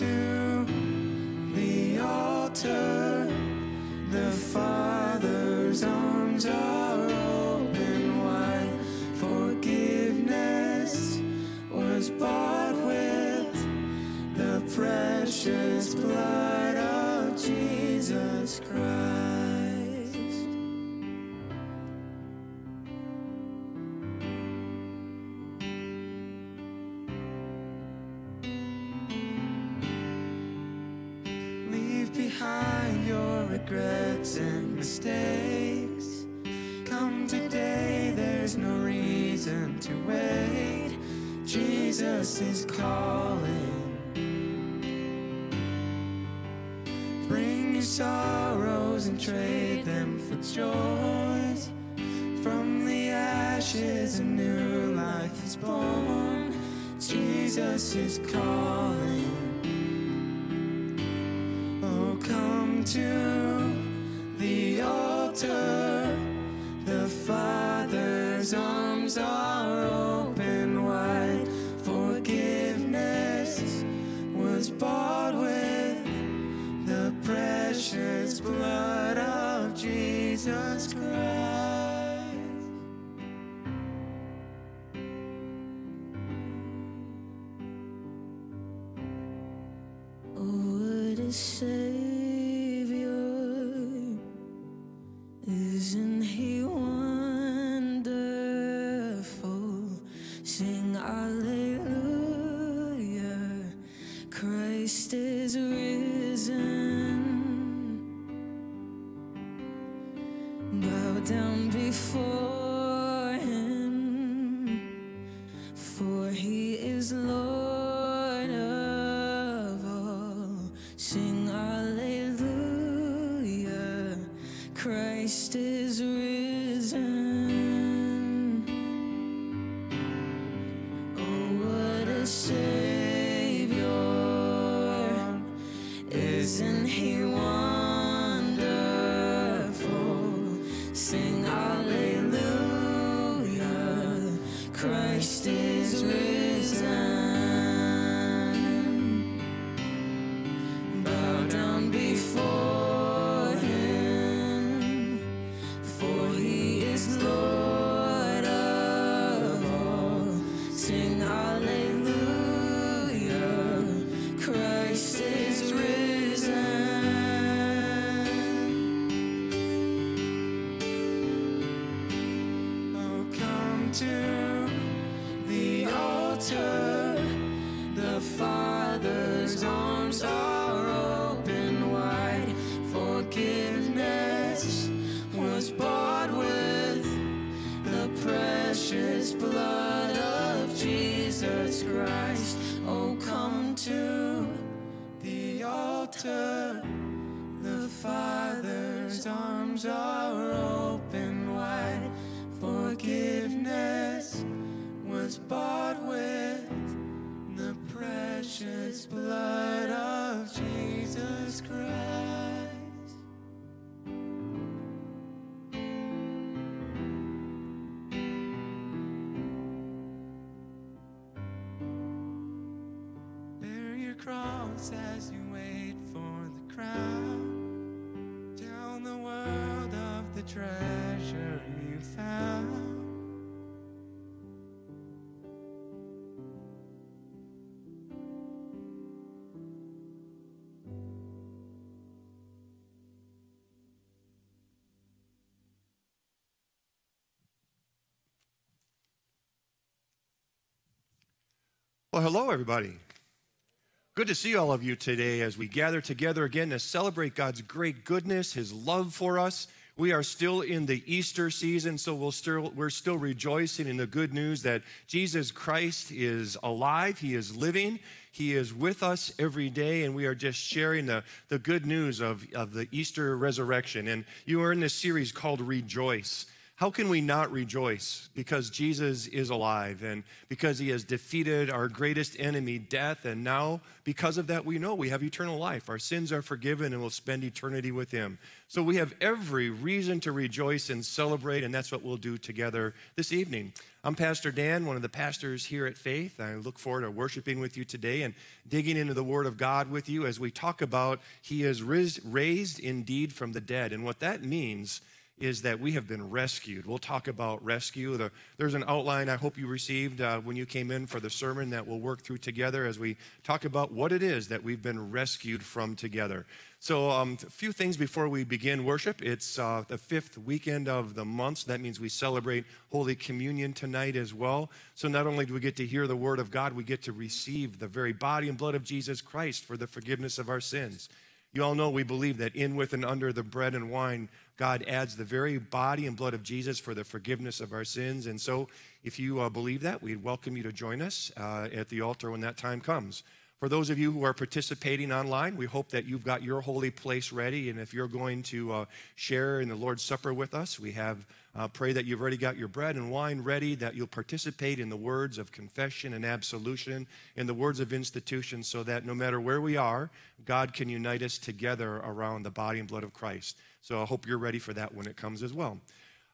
to Is calling. Oh, come to the altar, the Father's on. for Well, hello, everybody. Good to see all of you today as we gather together again to celebrate God's great goodness, His love for us. We are still in the Easter season, so we'll still, we're still rejoicing in the good news that Jesus Christ is alive, He is living, He is with us every day, and we are just sharing the, the good news of, of the Easter resurrection. And you are in this series called Rejoice. How can we not rejoice? Because Jesus is alive and because he has defeated our greatest enemy, death. And now, because of that, we know we have eternal life. Our sins are forgiven and we'll spend eternity with him. So we have every reason to rejoice and celebrate, and that's what we'll do together this evening. I'm Pastor Dan, one of the pastors here at Faith. I look forward to worshiping with you today and digging into the Word of God with you as we talk about He is raised indeed from the dead. And what that means is that we have been rescued. We'll talk about rescue. there's an outline I hope you received uh, when you came in for the sermon that we'll work through together as we talk about what it is that we've been rescued from together. So, um, a few things before we begin worship. It's uh, the fifth weekend of the month, so that means we celebrate Holy Communion tonight as well. So, not only do we get to hear the Word of God, we get to receive the very body and blood of Jesus Christ for the forgiveness of our sins. You all know we believe that in, with, and under the bread and wine, God adds the very body and blood of Jesus for the forgiveness of our sins. And so, if you uh, believe that, we'd welcome you to join us uh, at the altar when that time comes. For those of you who are participating online, we hope that you've got your holy place ready. And if you're going to uh, share in the Lord's Supper with us, we have uh, pray that you've already got your bread and wine ready, that you'll participate in the words of confession and absolution, in the words of institution, so that no matter where we are, God can unite us together around the body and blood of Christ. So I hope you're ready for that when it comes as well.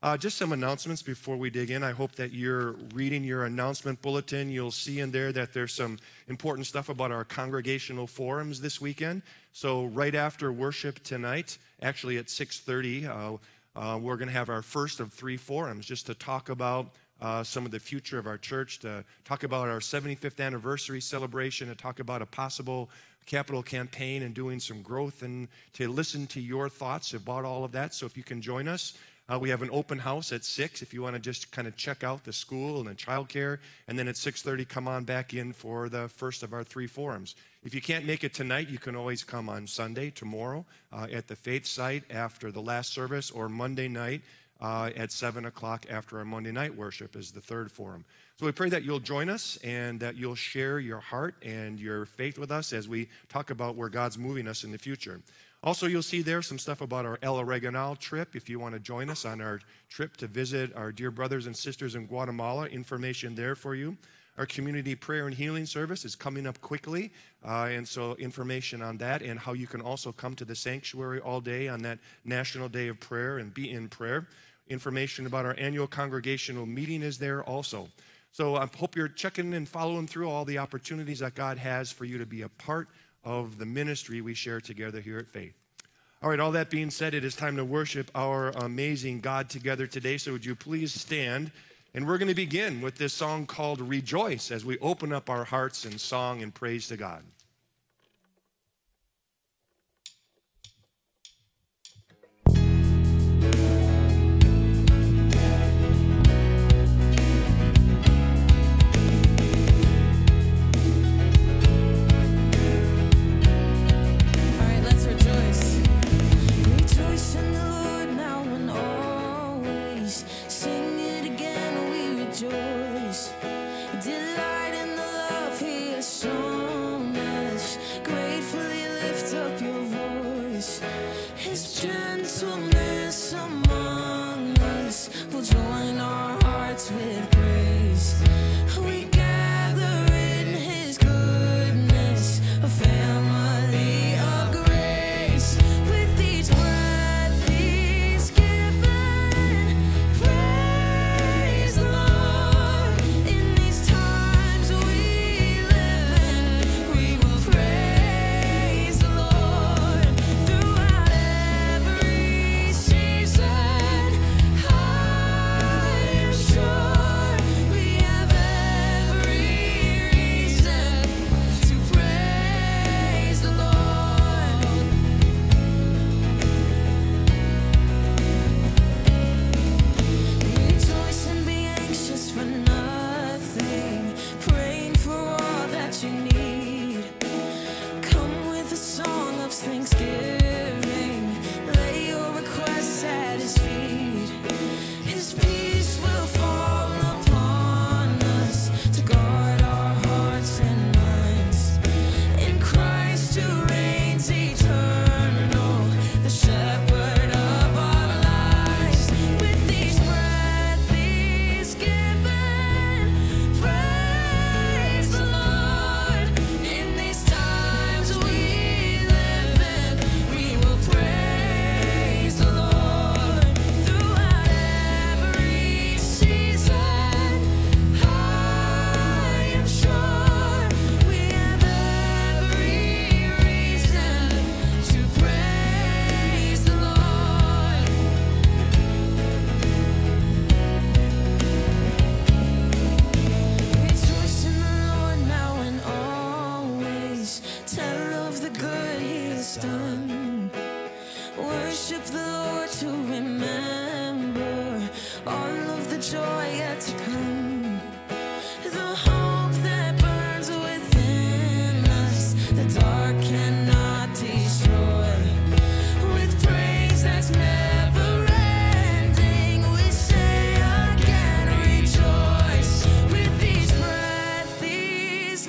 Uh, just some announcements before we dig in. I hope that you're reading your announcement bulletin. You'll see in there that there's some important stuff about our congregational forums this weekend. So right after worship tonight, actually at 6:30, uh, uh, we're going to have our first of three forums just to talk about uh, some of the future of our church, to talk about our 75th anniversary celebration, to talk about a possible capital campaign and doing some growth, and to listen to your thoughts about all of that. So if you can join us, uh, we have an open house at six if you want to just kind of check out the school and the childcare, and then at 6:30 come on back in for the first of our three forums. If you can't make it tonight, you can always come on Sunday, tomorrow, uh, at the Faith site after the last service, or Monday night uh, at 7 o'clock after our Monday night worship is the third forum. So we pray that you'll join us and that you'll share your heart and your faith with us as we talk about where God's moving us in the future. Also, you'll see there some stuff about our El Oregonal trip. If you want to join us on our trip to visit our dear brothers and sisters in Guatemala, information there for you. Our community prayer and healing service is coming up quickly, uh, and so information on that and how you can also come to the sanctuary all day on that National Day of Prayer and be in prayer. Information about our annual congregational meeting is there also. So I hope you're checking and following through all the opportunities that God has for you to be a part of the ministry we share together here at Faith. All right, all that being said, it is time to worship our amazing God together today. So would you please stand? And we're going to begin with this song called Rejoice as we open up our hearts in song and praise to God.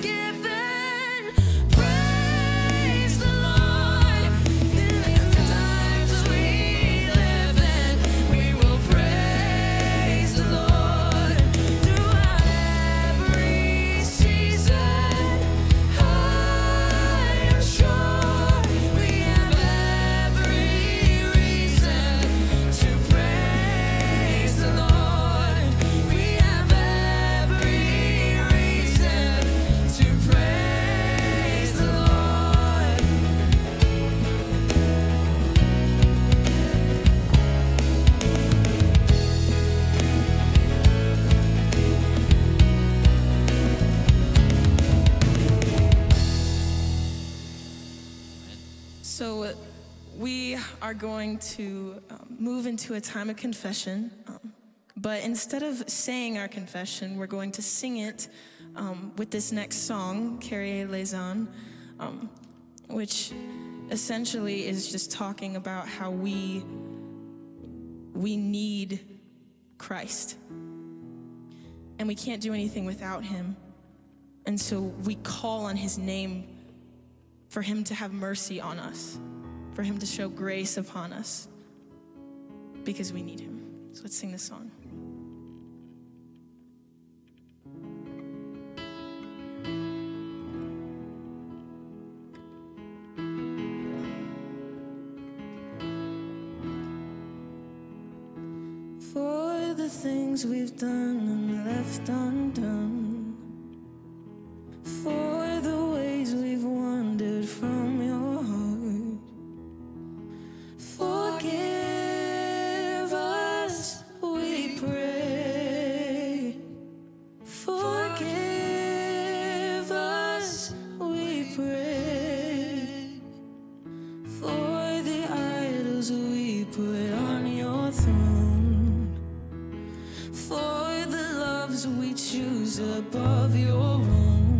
He's going to um, move into a time of confession. Um, but instead of saying our confession, we're going to sing it um, with this next song, Kyrie eleison, um, which essentially is just talking about how we we need Christ. And we can't do anything without him. And so we call on his name for him to have mercy on us, for him to show grace upon us, because we need him. So let's sing this song. For the things we've done and left undone. Loves we choose above your own.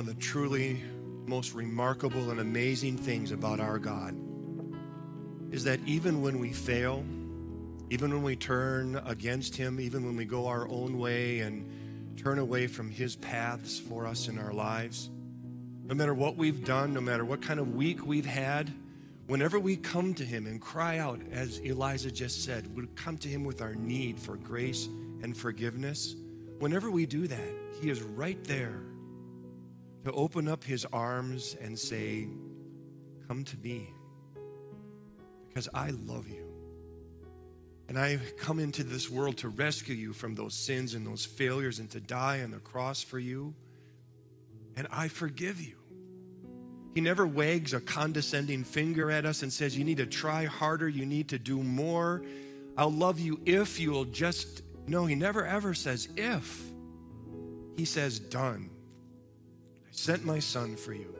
One of the truly most remarkable and amazing things about our God is that even when we fail, even when we turn against Him, even when we go our own way and turn away from His paths for us in our lives, no matter what we've done, no matter what kind of week we've had, whenever we come to Him and cry out, as Elijah just said, we come to Him with our need for grace and forgiveness, whenever we do that, He is right there to open up His arms and say, Come to me, because I love you. And I come into this world to rescue you from those sins and those failures and to die on the cross for you. And I forgive you. He never wags a condescending finger at us and says, You need to try harder, you need to do more. I'll love you if you'll just. No, he never ever says if. He says, Done. I sent my son for you,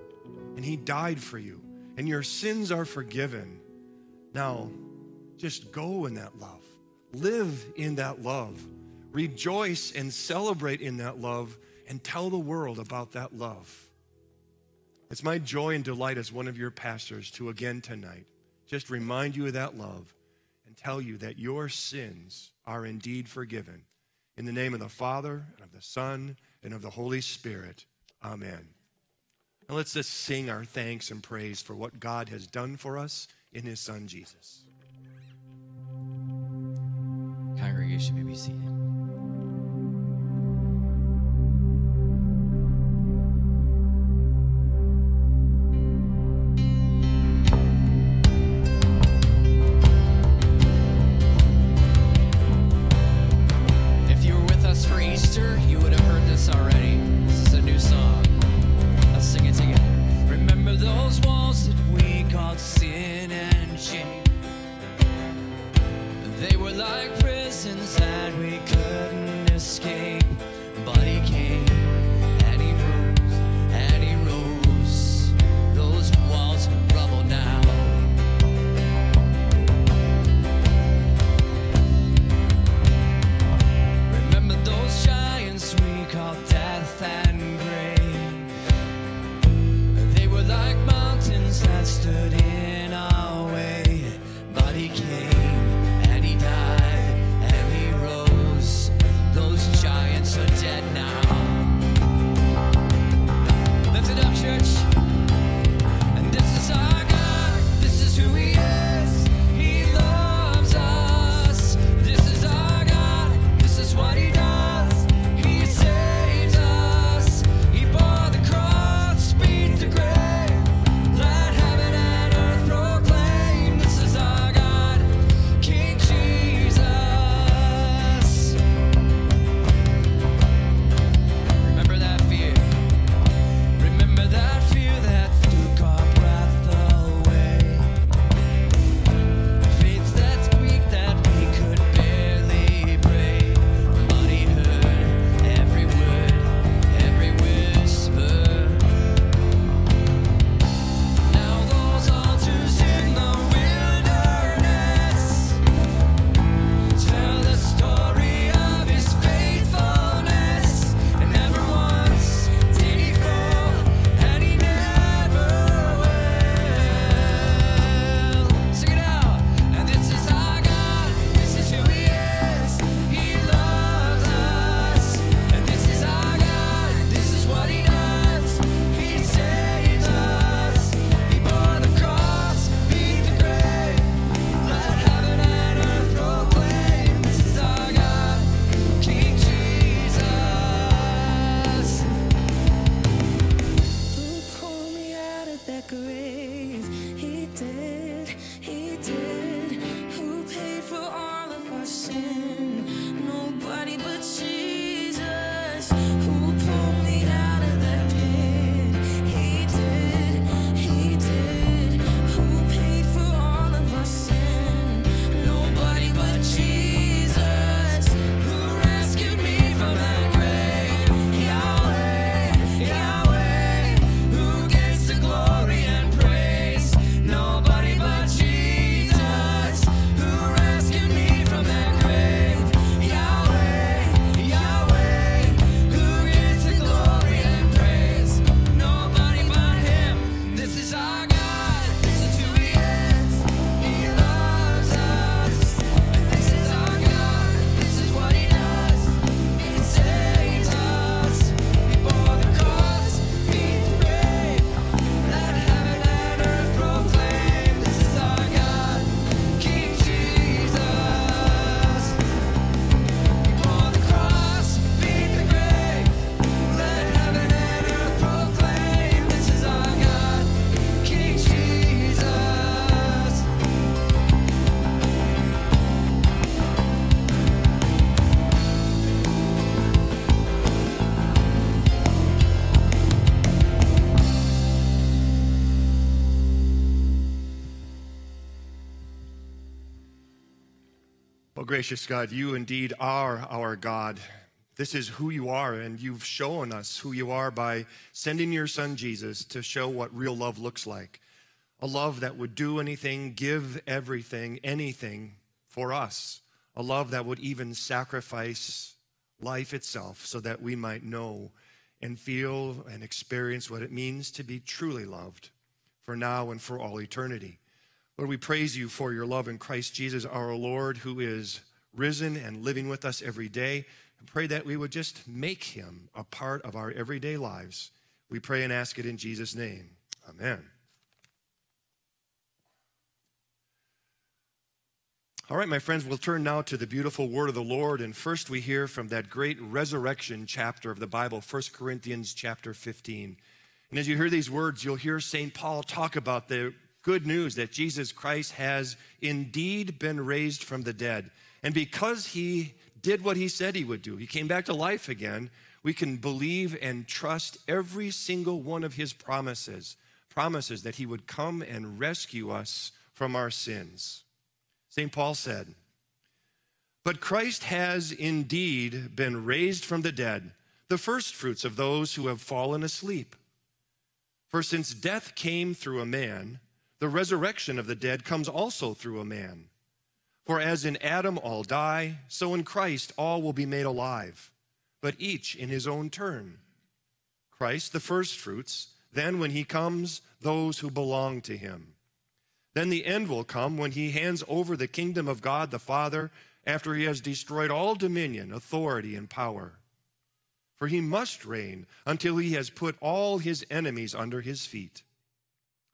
and he died for you, and your sins are forgiven. Now, just go in that love, live in that love, rejoice and celebrate in that love, and tell the world about that love. It's my joy and delight as one of your pastors to again tonight just remind you of that love and tell you that your sins are indeed forgiven. In the name of the Father, and of the Son, and of the Holy Spirit. Amen. And let's just sing our thanks and praise for what God has done for us in his Son, Jesus. Congregation may be seated. Gracious God, you indeed are our God. This is who you are, and you've shown us who you are by sending your son Jesus to show what real love looks like. A love that would do anything, give everything, anything for us. A love that would even sacrifice life itself so that we might know and feel and experience what it means to be truly loved for now and for all eternity. Lord, we praise you for your love in Christ Jesus, our Lord, who is risen and living with us every day. And pray that we would just make him a part of our everyday lives. We pray and ask it in Jesus' name. Amen. All right, my friends, we'll turn now to the beautiful word of the Lord. And first, we hear from that great resurrection chapter of the Bible, 1 Corinthians chapter 15. And as you hear these words, you'll hear St. Paul talk about the good news that Jesus Christ has indeed been raised from the dead. And because he did what he said he would do, he came back to life again, we can believe and trust every single one of his promises promises that he would come and rescue us from our sins. St. Paul said, But Christ has indeed been raised from the dead, the firstfruits of those who have fallen asleep. For since death came through a man, the resurrection of the dead comes also through a man. For as in Adam all die, so in Christ all will be made alive, but each in his own turn. Christ the firstfruits, then when he comes, those who belong to him. Then the end will come when he hands over the kingdom of God the Father after he has destroyed all dominion, authority, and power. For he must reign until he has put all his enemies under his feet.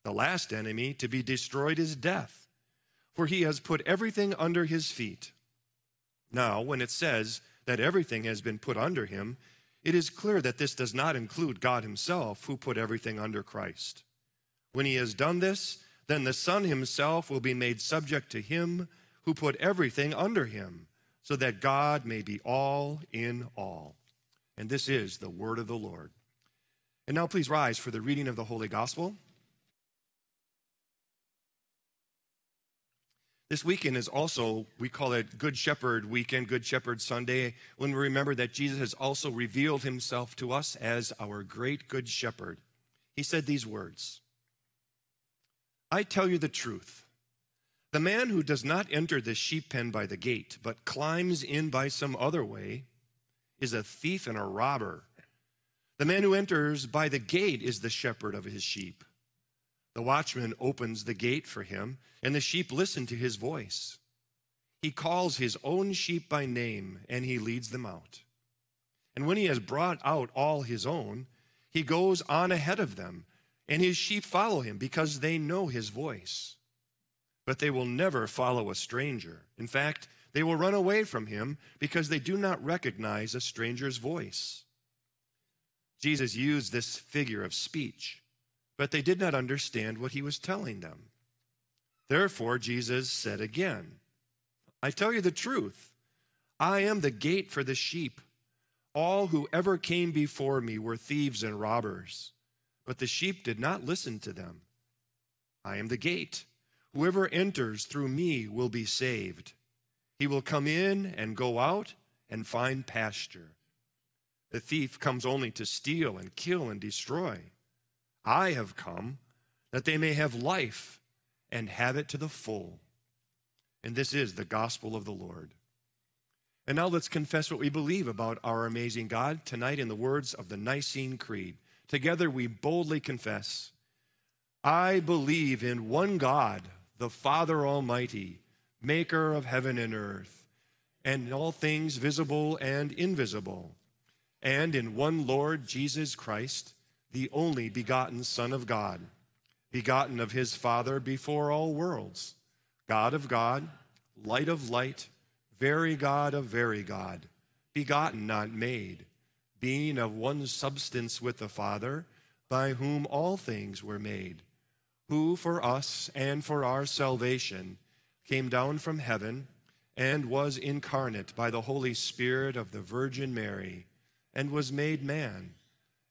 The last enemy to be destroyed is death, for he has put everything under his feet. Now, when it says that everything has been put under him, it is clear that this does not include God himself, who put everything under Christ. When he has done this, then the Son himself will be made subject to him who put everything under him, so that God may be all in all. And this is the word of the Lord. And now please rise for the reading of the Holy Gospel. This weekend is also, we call it Good Shepherd Weekend, Good Shepherd Sunday, when we remember that Jesus has also revealed himself to us as our great Good Shepherd. He said these words I tell you the truth. The man who does not enter the sheep pen by the gate, but climbs in by some other way, is a thief and a robber. The man who enters by the gate is the shepherd of his sheep. The watchman opens the gate for him, and the sheep listen to his voice. He calls his own sheep by name, and he leads them out. And when he has brought out all his own, he goes on ahead of them and his sheep follow him because they know his voice. But they will never follow a stranger. In fact, they will run away from him because they do not recognize a stranger's voice. Jesus used this figure of speech, but they did not understand what he was telling them. Therefore, Jesus said again, I tell you the truth. I am the gate for the sheep. All who ever came before me were thieves and robbers but the sheep did not listen to them. I am the gate. Whoever enters through me will be saved. He will come in and go out and find pasture. The thief comes only to steal and kill and destroy. I have come that they may have life and have it to the full. And this is the gospel of the Lord. And now let's confess what we believe about our amazing God tonight in the words of the Nicene Creed. Together we boldly confess I believe in one God, the Father Almighty, maker of heaven and earth, and all things visible and invisible, and in one Lord Jesus Christ, the only begotten Son of God, begotten of his Father before all worlds, God of God, light of light, very God of very God, begotten, not made being of one substance with the Father, by whom all things were made, who for us and for our salvation came down from heaven and was incarnate by the Holy Spirit of the Virgin Mary, and was made man,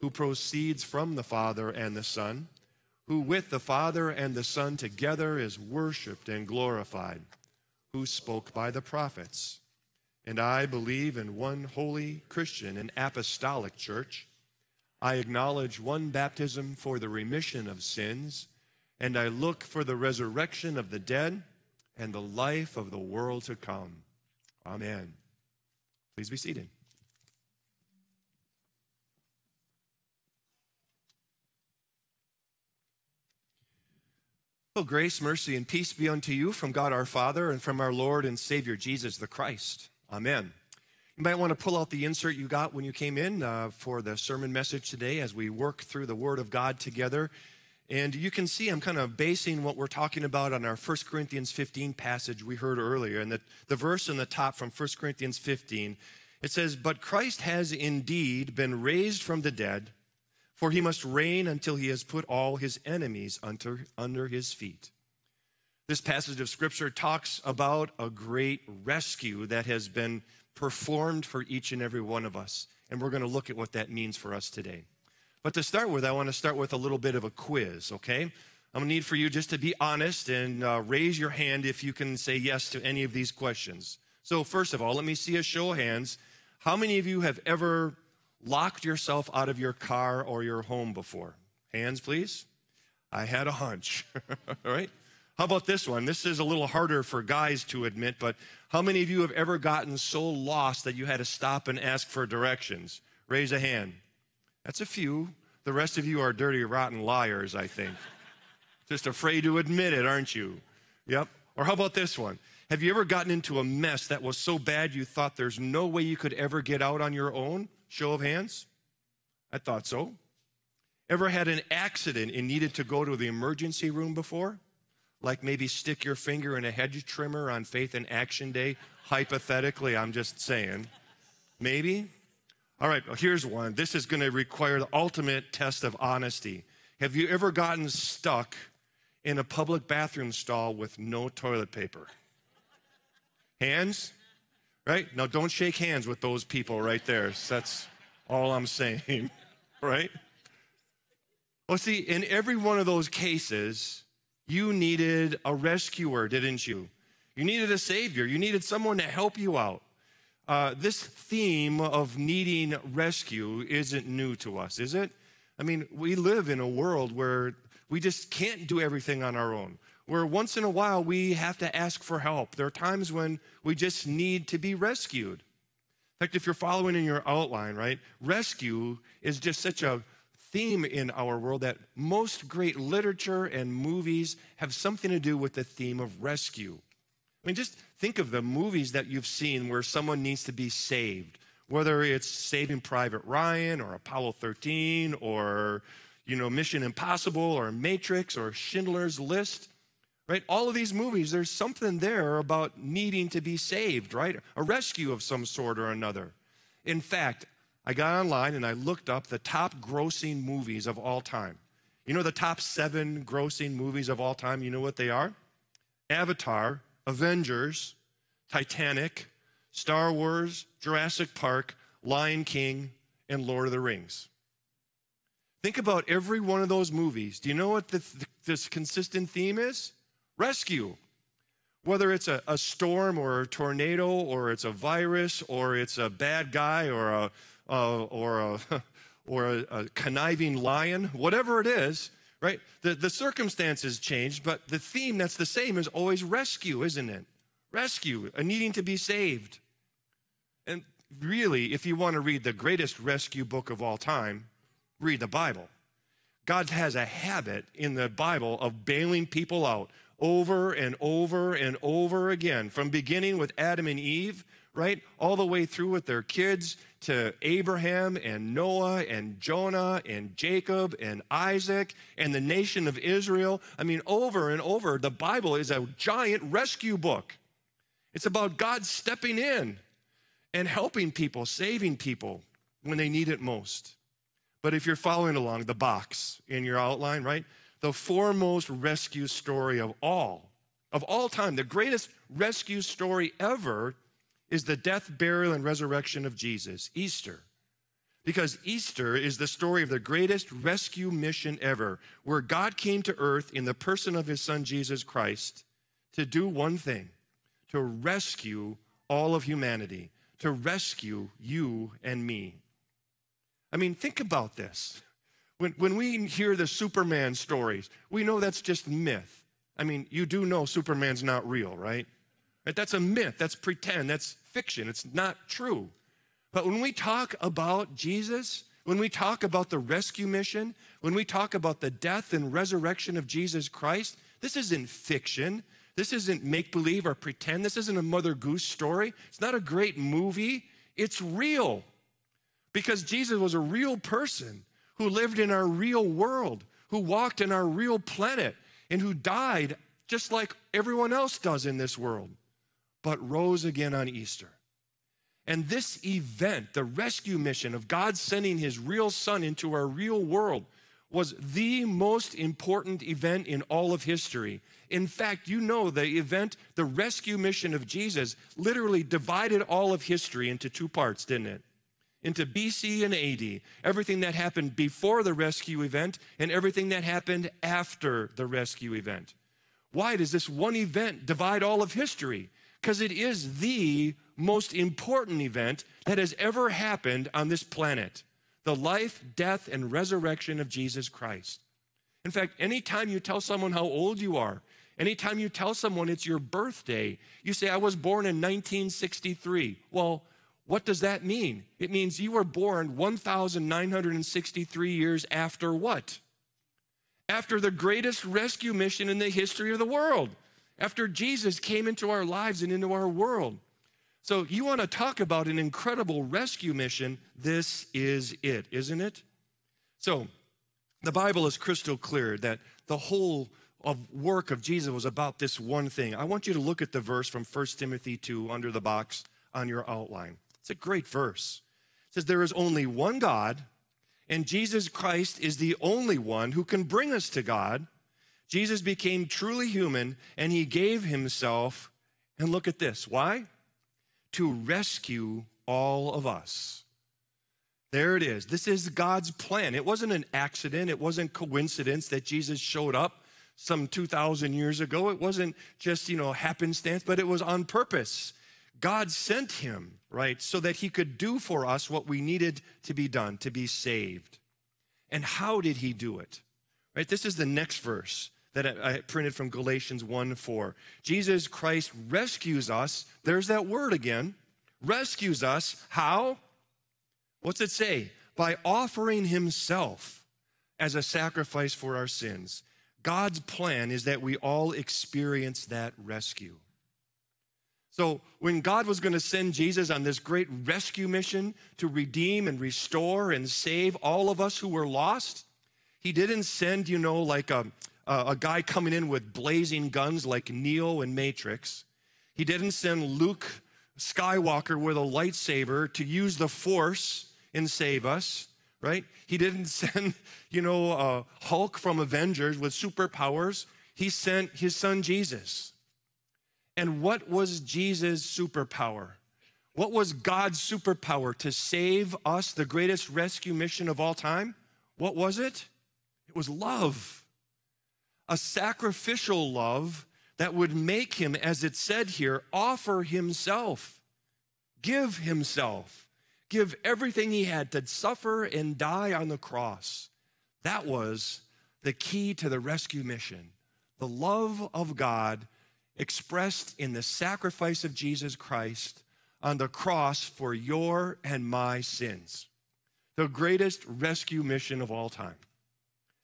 who proceeds from the Father and the Son, who with the Father and the Son together is worshiped and glorified, who spoke by the prophets. And I believe in one holy Christian and apostolic church. I acknowledge one baptism for the remission of sins, and I look for the resurrection of the dead and the life of the world to come. Amen. Please be seated. Well, grace, mercy, and peace be unto you from God our Father and from our Lord and Savior Jesus the Christ. Amen. You might want to pull out the insert you got when you came in uh, for the sermon message today as we work through the Word of God together. And you can see I'm kind of basing what we're talking about on our 1 Corinthians 15 passage we heard earlier. And the, the verse in the top from 1 Corinthians 15, it says, But Christ has indeed been raised from the dead, for he must reign until he has put all his enemies under, under his feet. This passage of scripture talks about a great rescue that has been performed for each and every one of us. And we're going to look at what that means for us today. But to start with, I want to start with a little bit of a quiz, okay? I'm going to need for you just to be honest and uh, raise your hand if you can say yes to any of these questions. So, first of all, let me see a show of hands. How many of you have ever locked yourself out of your car or your home before? Hands, please. I had a hunch, all right? How about this one? This is a little harder for guys to admit, but how many of you have ever gotten so lost that you had to stop and ask for directions? Raise a hand. That's a few. The rest of you are dirty, rotten liars, I think. Just afraid to admit it, aren't you? Yep. Or how about this one? Have you ever gotten into a mess that was so bad you thought there's no way you could ever get out on your own? Show of hands. I thought so. Ever had an accident and needed to go to the emergency room before? Like maybe stick your finger in a hedge trimmer on Faith and Action Day? Hypothetically, I'm just saying. Maybe? All right, well, here's one. This is going to require the ultimate test of honesty. Have you ever gotten stuck in a public bathroom stall with no toilet paper? Hands? Right? Now, don't shake hands with those people right there. That's all I'm saying, right? Well, see, in every one of those cases, you needed a rescuer, didn't you? You needed a savior. You needed someone to help you out. Uh, this theme of needing rescue isn't new to us, is it? I mean, we live in a world where we just can't do everything on our own. Where once in a while we have to ask for help. There are times when we just need to be rescued. In fact, if you're following in your outline, right, rescue is just such a theme in our world that most great literature and movies have something to do with the theme of rescue. I mean, just think of the movies that you've seen where someone needs to be saved, whether it's Saving Private Ryan or Apollo 13 or, you know, Mission Impossible or Matrix or Schindler's List, right? All of these movies, there's something there about needing to be saved, right? A rescue of some sort or another. In fact, I got online and I looked up the top grossing movies of all time. You know the top seven grossing movies of all time? You know what they are? Avatar, Avengers, Titanic, Star Wars, Jurassic Park, Lion King, and Lord of the Rings. Think about every one of those movies. Do you know what the, this consistent theme is? Rescue. Whether it's a, a storm or a tornado or it's a virus or it's a bad guy or a, or, a, or a, a conniving lion, whatever it is, right? The, the circumstances change, but the theme that's the same is always rescue, isn't it? Rescue, a needing to be saved. And really, if you want to read the greatest rescue book of all time, read the Bible. God has a habit in the Bible of bailing people out over and over and over again, from beginning with Adam and Eve, right? All the way through with their kids to Abraham and Noah and Jonah and Jacob and Isaac and the nation of Israel. I mean, over and over, the Bible is a giant rescue book. It's about God stepping in and helping people, saving people when they need it most. But if you're following along the box in your outline, right? The foremost rescue story of all, of all time, the greatest rescue story ever is the death, burial, and resurrection of Jesus, Easter. Because Easter is the story of the greatest rescue mission ever, where God came to earth in the person of his son Jesus Christ to do one thing to rescue all of humanity, to rescue you and me. I mean, think about this. When, when we hear the Superman stories, we know that's just myth. I mean, you do know Superman's not real, right? That's a myth, that's pretend, that's fiction, it's not true. But when we talk about Jesus, when we talk about the rescue mission, when we talk about the death and resurrection of Jesus Christ, this isn't fiction. This isn't make believe or pretend. This isn't a Mother Goose story. It's not a great movie. It's real because Jesus was a real person who lived in our real world, who walked in our real planet, and who died just like everyone else does in this world, but rose again on Easter. And this event, the rescue mission of God sending his real son into our real world, was the most important event in all of history. In fact, you know the event, the rescue mission of Jesus, literally divided all of history into two parts, didn't it? Into BC and AD, everything that happened before the rescue event and everything that happened after the rescue event. Why does this one event divide all of history? Because it is the most important event that has ever happened on this planet the life, death, and resurrection of Jesus Christ. In fact, anytime you tell someone how old you are, anytime you tell someone it's your birthday, you say, I was born in 1963. Well, what does that mean? It means you were born 1,963 years after what? After the greatest rescue mission in the history of the world, after Jesus came into our lives and into our world. So, you want to talk about an incredible rescue mission? This is it, isn't it? So, the Bible is crystal clear that the whole of work of Jesus was about this one thing. I want you to look at the verse from 1 Timothy 2 under the box on your outline. It's a great verse. It says, There is only one God, and Jesus Christ is the only one who can bring us to God. Jesus became truly human, and he gave himself. And look at this. Why? to rescue all of us. There it is. This is God's plan. It wasn't an accident, it wasn't coincidence that Jesus showed up some 2,000 years ago. It wasn't just, you know, happenstance, but it was on purpose. God sent him, right, so that he could do for us what we needed to be done, to be saved. And how did he do it? Right? This is the next verse that I printed from Galatians 1 4. Jesus Christ rescues us. There's that word again. Rescues us. How? What's it say? By offering himself as a sacrifice for our sins. God's plan is that we all experience that rescue. So, when God was going to send Jesus on this great rescue mission to redeem and restore and save all of us who were lost, He didn't send, you know, like a, uh, a guy coming in with blazing guns like Neo and Matrix. He didn't send Luke Skywalker with a lightsaber to use the Force and save us, right? He didn't send, you know, uh, Hulk from Avengers with superpowers. He sent his son Jesus. And what was Jesus' superpower? What was God's superpower to save us, the greatest rescue mission of all time? What was it? It was love a sacrificial love that would make him, as it said here, offer himself, give himself, give everything he had to suffer and die on the cross. That was the key to the rescue mission. The love of God expressed in the sacrifice of Jesus Christ on the cross for your and my sins. The greatest rescue mission of all time.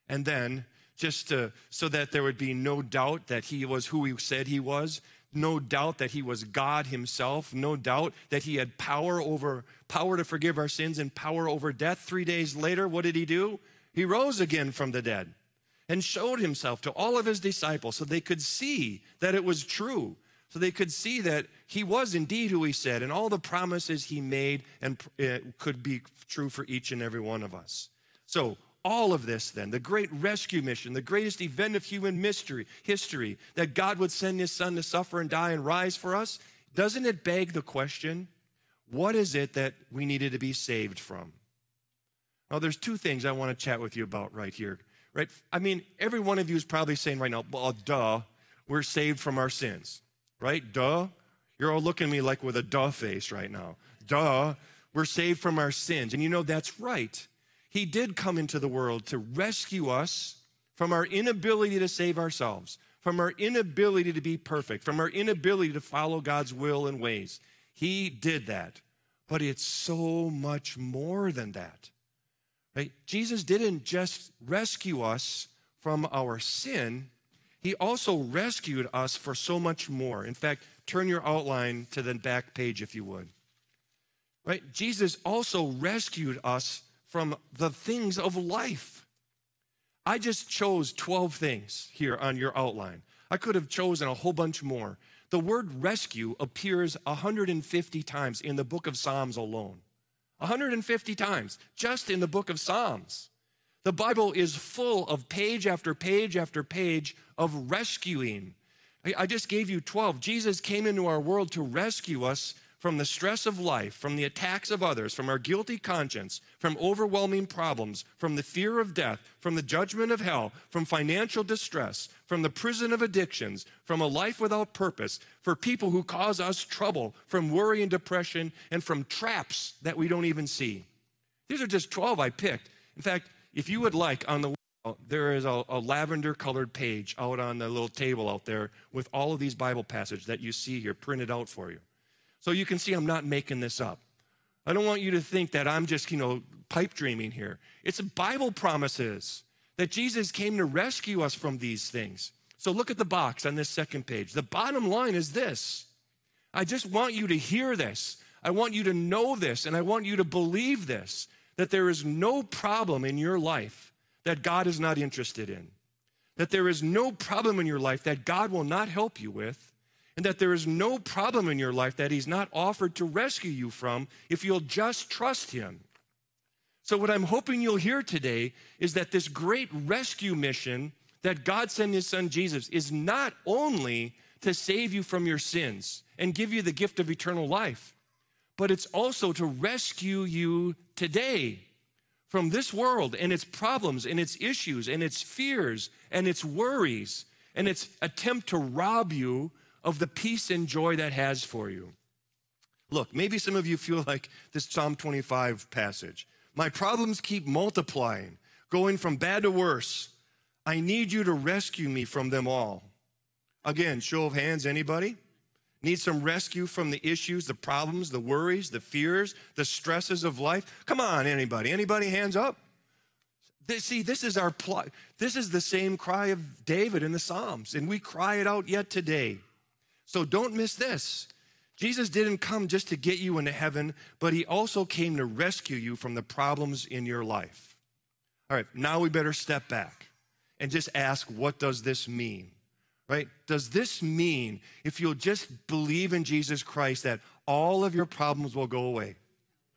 And then just to, so that there would be no doubt that he was who he said he was, no doubt that he was God himself, no doubt that he had power over power to forgive our sins and power over death. 3 days later, what did he do? He rose again from the dead and showed himself to all of his disciples so they could see that it was true, So they could see that he was indeed who he said, and all the promises he made and uh, could be true for each and every one of us. So, all of this, then, the great rescue mission, the greatest event of human mystery, history, that God would send his son to suffer and die and rise for us, doesn't it beg the question what is it that we needed to be saved from? Now, there's two things I want to chat with you about right here. Right? I mean, every one of you is probably saying right now, well, duh, we're saved from our sins. Right? Duh. You're all looking at me like with a duh face right now. Duh, we're saved from our sins. And you know, that's right. He did come into the world to rescue us from our inability to save ourselves, from our inability to be perfect, from our inability to follow God's will and ways. He did that. But it's so much more than that. Right? Jesus didn't just rescue us from our sin, he also rescued us for so much more. In fact, turn your outline to the back page if you would. Right? Jesus also rescued us from the things of life. I just chose 12 things here on your outline. I could have chosen a whole bunch more. The word rescue appears 150 times in the book of Psalms alone. 150 times just in the book of Psalms. The Bible is full of page after page after page of rescuing. I just gave you 12. Jesus came into our world to rescue us from the stress of life, from the attacks of others, from our guilty conscience, from overwhelming problems, from the fear of death, from the judgment of hell, from financial distress, from the prison of addictions, from a life without purpose, for people who cause us trouble, from worry and depression, and from traps that we don't even see. These are just 12 I picked. In fact, if you would like, on the wall, there is a, a lavender colored page out on the little table out there with all of these Bible passages that you see here printed out for you. So you can see I'm not making this up. I don't want you to think that I'm just, you know, pipe dreaming here. It's Bible promises that Jesus came to rescue us from these things. So look at the box on this second page. The bottom line is this I just want you to hear this. I want you to know this, and I want you to believe this that there is no problem in your life that God is not interested in, that there is no problem in your life that God will not help you with, and that there is no problem in your life that He's not offered to rescue you from if you'll just trust Him. So, what I'm hoping you'll hear today is that this great rescue mission that God sent His Son Jesus is not only to save you from your sins and give you the gift of eternal life, but it's also to rescue you today from this world and its problems and its issues and its fears and its worries and its attempt to rob you of the peace and joy that has for you. Look, maybe some of you feel like this Psalm 25 passage. My problems keep multiplying, going from bad to worse. I need you to rescue me from them all. Again, show of hands, anybody? Need some rescue from the issues, the problems, the worries, the fears, the stresses of life? Come on, anybody. Anybody hands up? See, this is our plot. This is the same cry of David in the Psalms, and we cry it out yet today. So don't miss this. Jesus didn't come just to get you into heaven, but he also came to rescue you from the problems in your life. All right, now we better step back and just ask what does this mean? Right? Does this mean if you'll just believe in Jesus Christ that all of your problems will go away?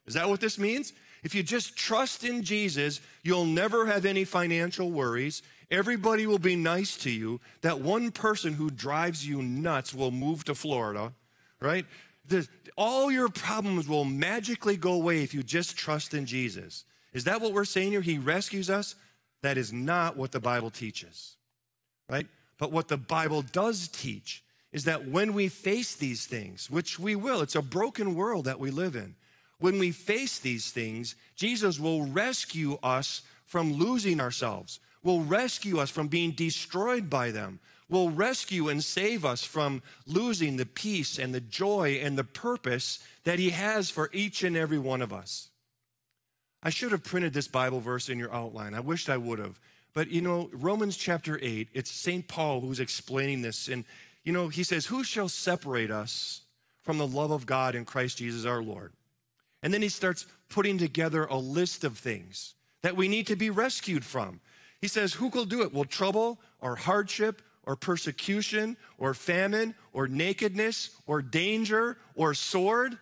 Is that what this means? If you just trust in Jesus, you'll never have any financial worries. Everybody will be nice to you. That one person who drives you nuts will move to Florida, right? The, all your problems will magically go away if you just trust in Jesus. Is that what we're saying here? He rescues us? That is not what the Bible teaches, right? But what the Bible does teach is that when we face these things, which we will, it's a broken world that we live in. When we face these things, Jesus will rescue us from losing ourselves, will rescue us from being destroyed by them, will rescue and save us from losing the peace and the joy and the purpose that He has for each and every one of us. I should have printed this Bible verse in your outline. I wished I would have. But you know, Romans chapter 8, it's St. Paul who's explaining this. And you know, he says, Who shall separate us from the love of God in Christ Jesus our Lord? And then he starts putting together a list of things that we need to be rescued from. He says, Who will do it? Will trouble or hardship or persecution or famine or nakedness or danger or sword?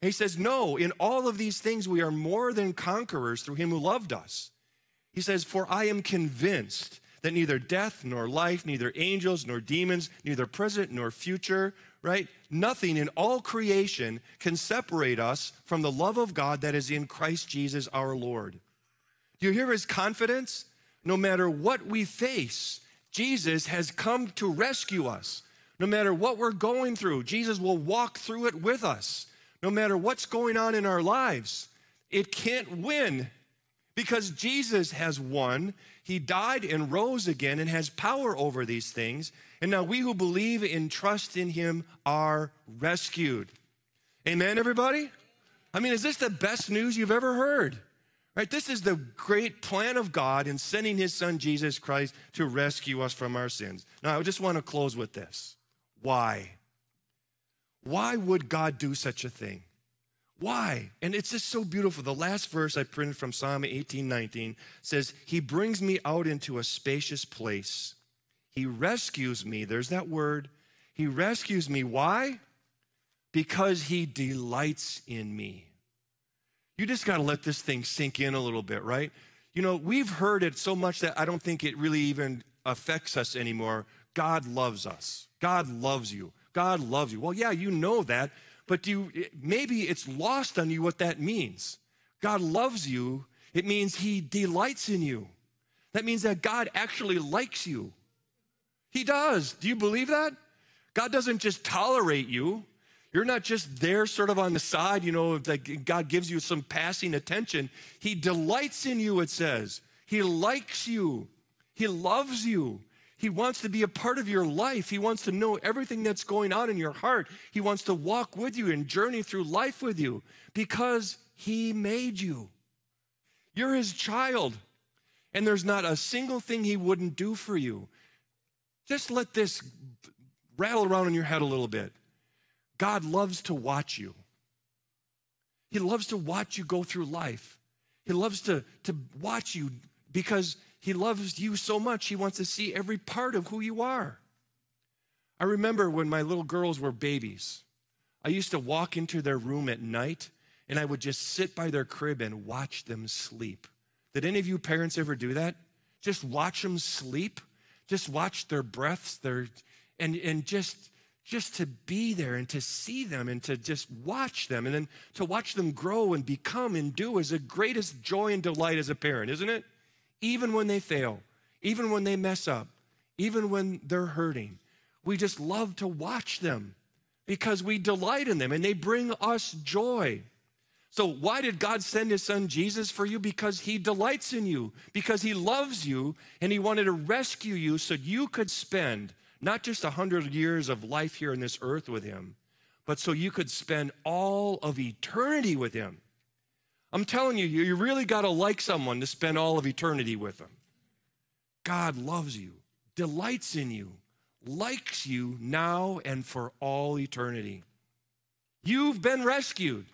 he says, No, in all of these things we are more than conquerors through him who loved us. He says, For I am convinced that neither death nor life, neither angels nor demons, neither present nor future, right? Nothing in all creation can separate us from the love of God that is in Christ Jesus our Lord. Do you hear his confidence? No matter what we face, Jesus has come to rescue us. No matter what we're going through, Jesus will walk through it with us. No matter what's going on in our lives, it can't win because Jesus has won. He died and rose again and has power over these things. And now we who believe and trust in him are rescued. Amen, everybody? I mean, is this the best news you've ever heard? Right? This is the great plan of God in sending his son Jesus Christ to rescue us from our sins. Now, I just want to close with this. Why? Why would God do such a thing? Why? And it's just so beautiful. The last verse I printed from Psalm 18 19 says, He brings me out into a spacious place. He rescues me. There's that word. He rescues me. Why? Because He delights in me. You just got to let this thing sink in a little bit, right? You know, we've heard it so much that I don't think it really even affects us anymore. God loves us. God loves you. God loves you. Well, yeah, you know that, but do you, maybe it's lost on you what that means. God loves you. It means he delights in you. That means that God actually likes you. He does. Do you believe that? God doesn't just tolerate you. You're not just there sort of on the side, you know, like God gives you some passing attention. He delights in you, it says. He likes you. He loves you. He wants to be a part of your life. He wants to know everything that's going on in your heart. He wants to walk with you and journey through life with you because He made you. You're His child, and there's not a single thing He wouldn't do for you. Just let this rattle around in your head a little bit. God loves to watch you. He loves to watch you go through life. He loves to, to watch you because he loves you so much, he wants to see every part of who you are. I remember when my little girls were babies, I used to walk into their room at night and I would just sit by their crib and watch them sleep. Did any of you parents ever do that? Just watch them sleep? Just watch their breaths, their and and just just to be there and to see them and to just watch them and then to watch them grow and become and do is the greatest joy and delight as a parent, isn't it? even when they fail, even when they mess up, even when they're hurting. We just love to watch them because we delight in them and they bring us joy. So, why did God send his son Jesus for you? Because he delights in you, because he loves you, and he wanted to rescue you so you could spend not just a hundred years of life here on this earth with him, but so you could spend all of eternity with him. I'm telling you, you really got to like someone to spend all of eternity with them. God loves you, delights in you, likes you now and for all eternity. You've been rescued.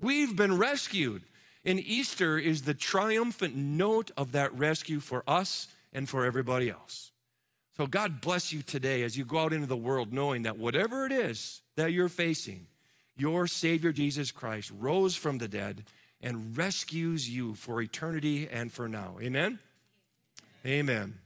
We've been rescued. And Easter is the triumphant note of that rescue for us and for everybody else. So, God bless you today as you go out into the world knowing that whatever it is that you're facing, your Savior Jesus Christ rose from the dead and rescues you for eternity and for now. Amen? Amen.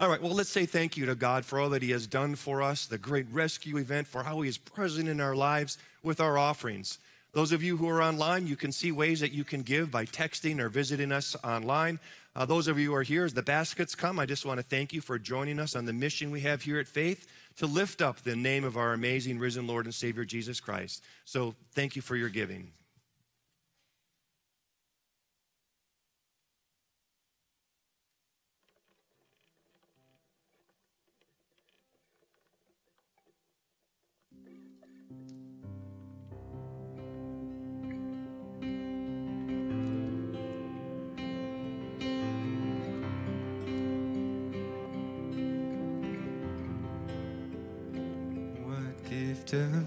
All right, well, let's say thank you to God for all that He has done for us, the great rescue event, for how He is present in our lives with our offerings. Those of you who are online, you can see ways that you can give by texting or visiting us online. Uh, those of you who are here, as the baskets come, I just want to thank you for joining us on the mission we have here at Faith to lift up the name of our amazing risen Lord and Savior Jesus Christ. So thank you for your giving.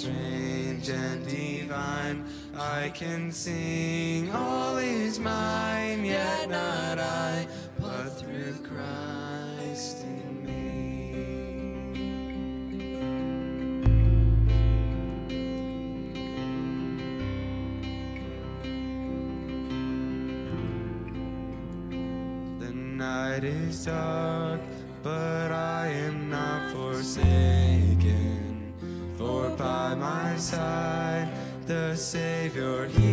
strange and divine. I can sing, all is mine, yet not I, but through Christ in me. The night is dark, but I am not forsaken the Savior. He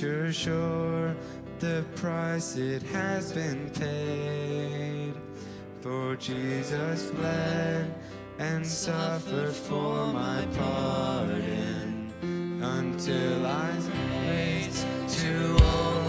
future sure the price it has been paid. For Jesus bled and suffered for my pardon until I wait to all.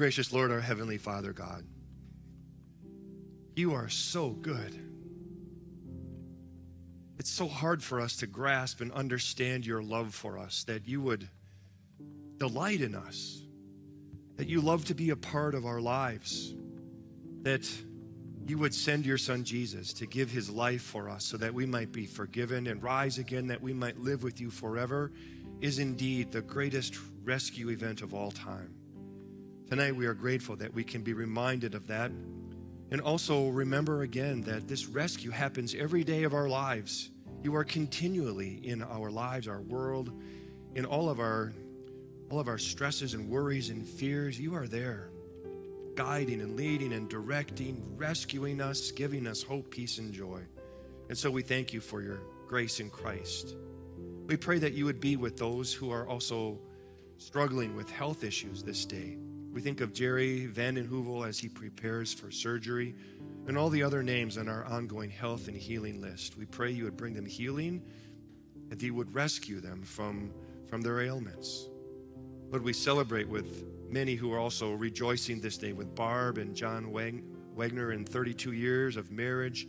gracious Lord, our Heavenly Father, God, you are so good. It's so hard for us to grasp and understand your love for us that you would delight in us, that you love to be a part of our lives, that you would send your son Jesus to give his life for us so that we might be forgiven and rise again, that we might live with you forever, is indeed the greatest rescue event of all time. Tonight, we are grateful that we can be reminded of that and also remember again that this rescue happens every day of our lives. You are continually in our lives, our world, in all of our all of our stresses and worries and fears. You are there, guiding and leading and directing, rescuing us, giving us hope, peace, and joy. And so we thank you for your grace in Christ. We pray that you would be with those who are also struggling with health issues this day. We think of Jerry Vanden Heuvel as he prepares for surgery and all the other names on our ongoing health and healing list. We pray you would bring them healing and that you would rescue them from, from their ailments. Lord, we celebrate with many who are also rejoicing this day with Barb and John Wagner in 32 years of marriage.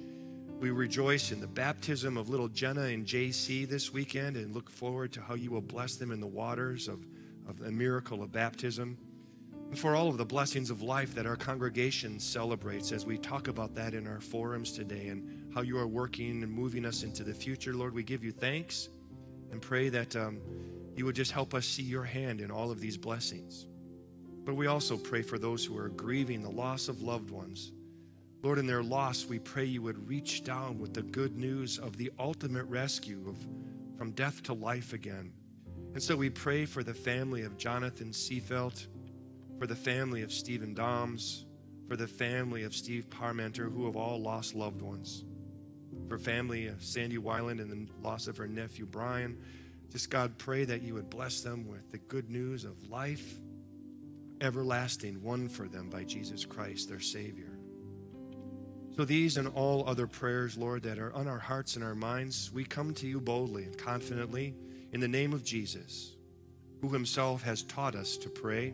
We rejoice in the baptism of little Jenna and JC this weekend and look forward to how you will bless them in the waters of, of the miracle of baptism for all of the blessings of life that our congregation celebrates as we talk about that in our forums today and how you are working and moving us into the future. Lord, we give you thanks and pray that um, you would just help us see your hand in all of these blessings. But we also pray for those who are grieving the loss of loved ones. Lord, in their loss, we pray you would reach down with the good news of the ultimate rescue of, from death to life again. And so we pray for the family of Jonathan Seafelt for the family of Stephen Doms, for the family of Steve Parmenter, who have all lost loved ones, for family of Sandy Weiland and the loss of her nephew Brian. Just God, pray that you would bless them with the good news of life, everlasting, won for them by Jesus Christ, their Savior. So, these and all other prayers, Lord, that are on our hearts and our minds, we come to you boldly and confidently in the name of Jesus, who himself has taught us to pray.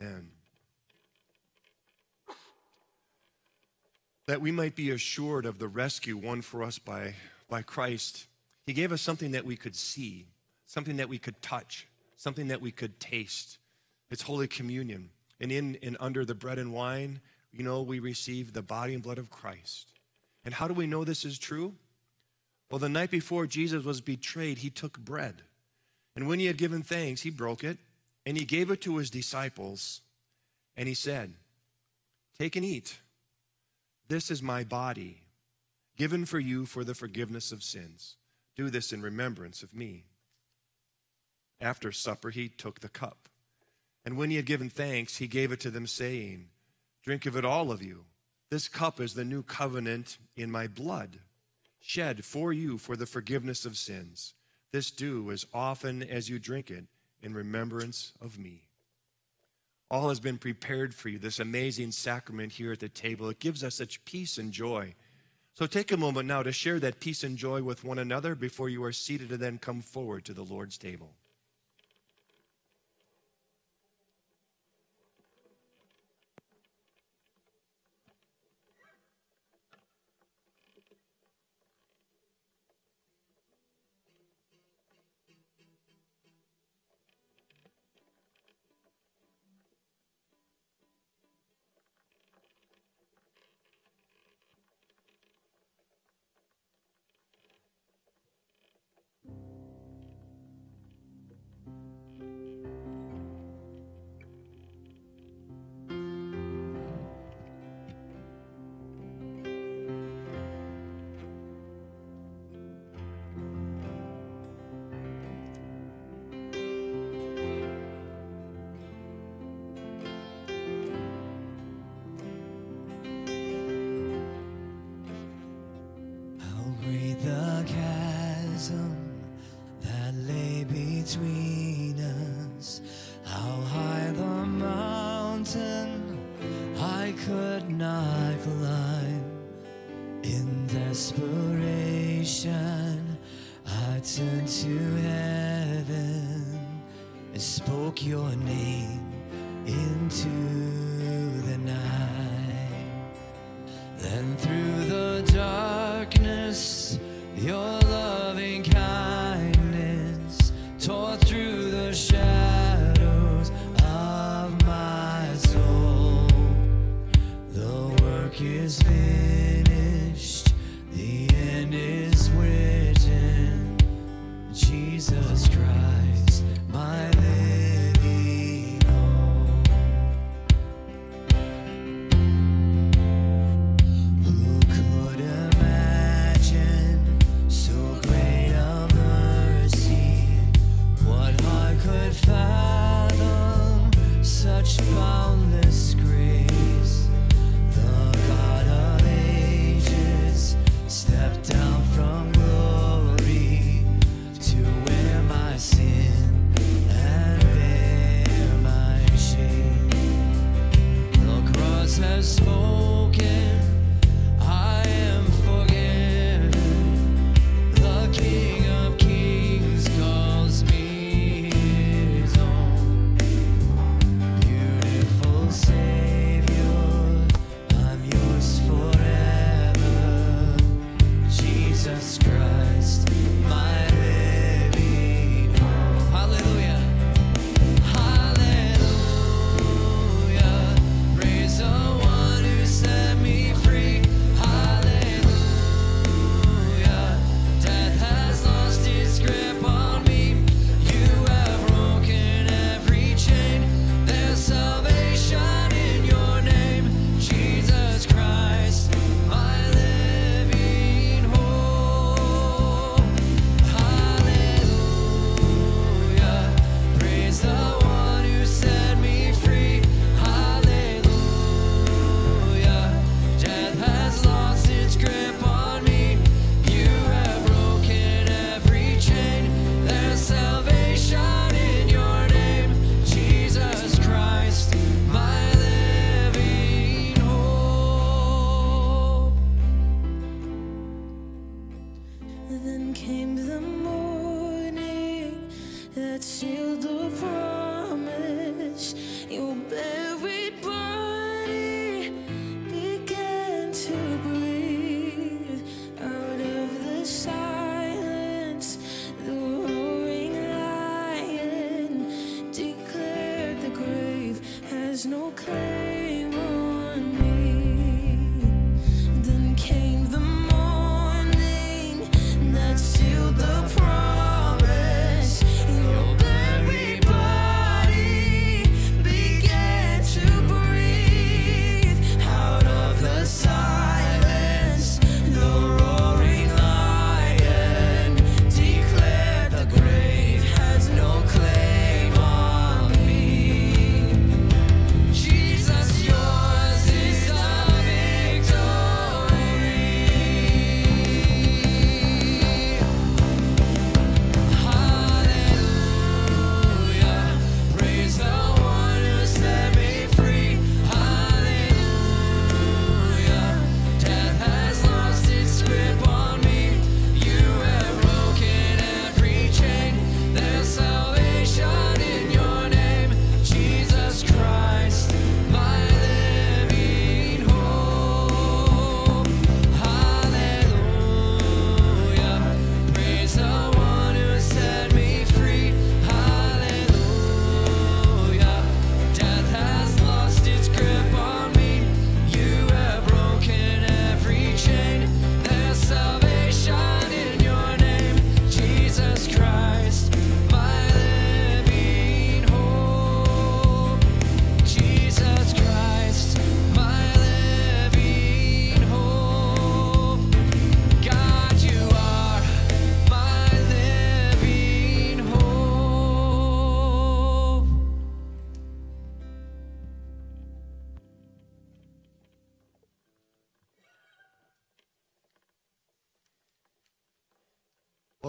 Amen. That we might be assured of the rescue won for us by, by Christ, He gave us something that we could see, something that we could touch, something that we could taste. It's Holy Communion. And in and under the bread and wine, you know, we receive the body and blood of Christ. And how do we know this is true? Well, the night before Jesus was betrayed, he took bread. And when he had given thanks, he broke it and he gave it to his disciples, and he said, Take and eat. This is my body, given for you for the forgiveness of sins. Do this in remembrance of me. After supper, he took the cup. And when he had given thanks, he gave it to them, saying, Drink of it, all of you. This cup is the new covenant in my blood, shed for you for the forgiveness of sins. This do as often as you drink it in remembrance of me. All has been prepared for you, this amazing sacrament here at the table. It gives us such peace and joy. So take a moment now to share that peace and joy with one another before you are seated and then come forward to the Lord's table.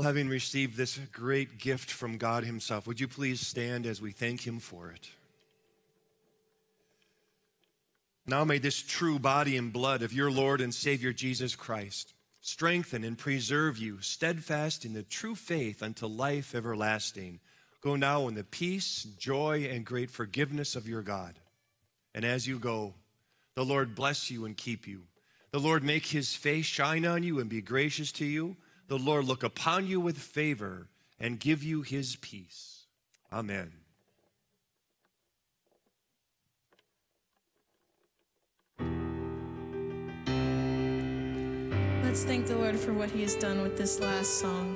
Having received this great gift from God Himself, would you please stand as we thank Him for it? Now may this true body and blood of your Lord and Savior Jesus Christ strengthen and preserve you steadfast in the true faith unto life everlasting. Go now in the peace, joy, and great forgiveness of your God. And as you go, the Lord bless you and keep you. The Lord make his face shine on you and be gracious to you. The Lord look upon you with favor and give you his peace. Amen. Let's thank the Lord for what he has done with this last song.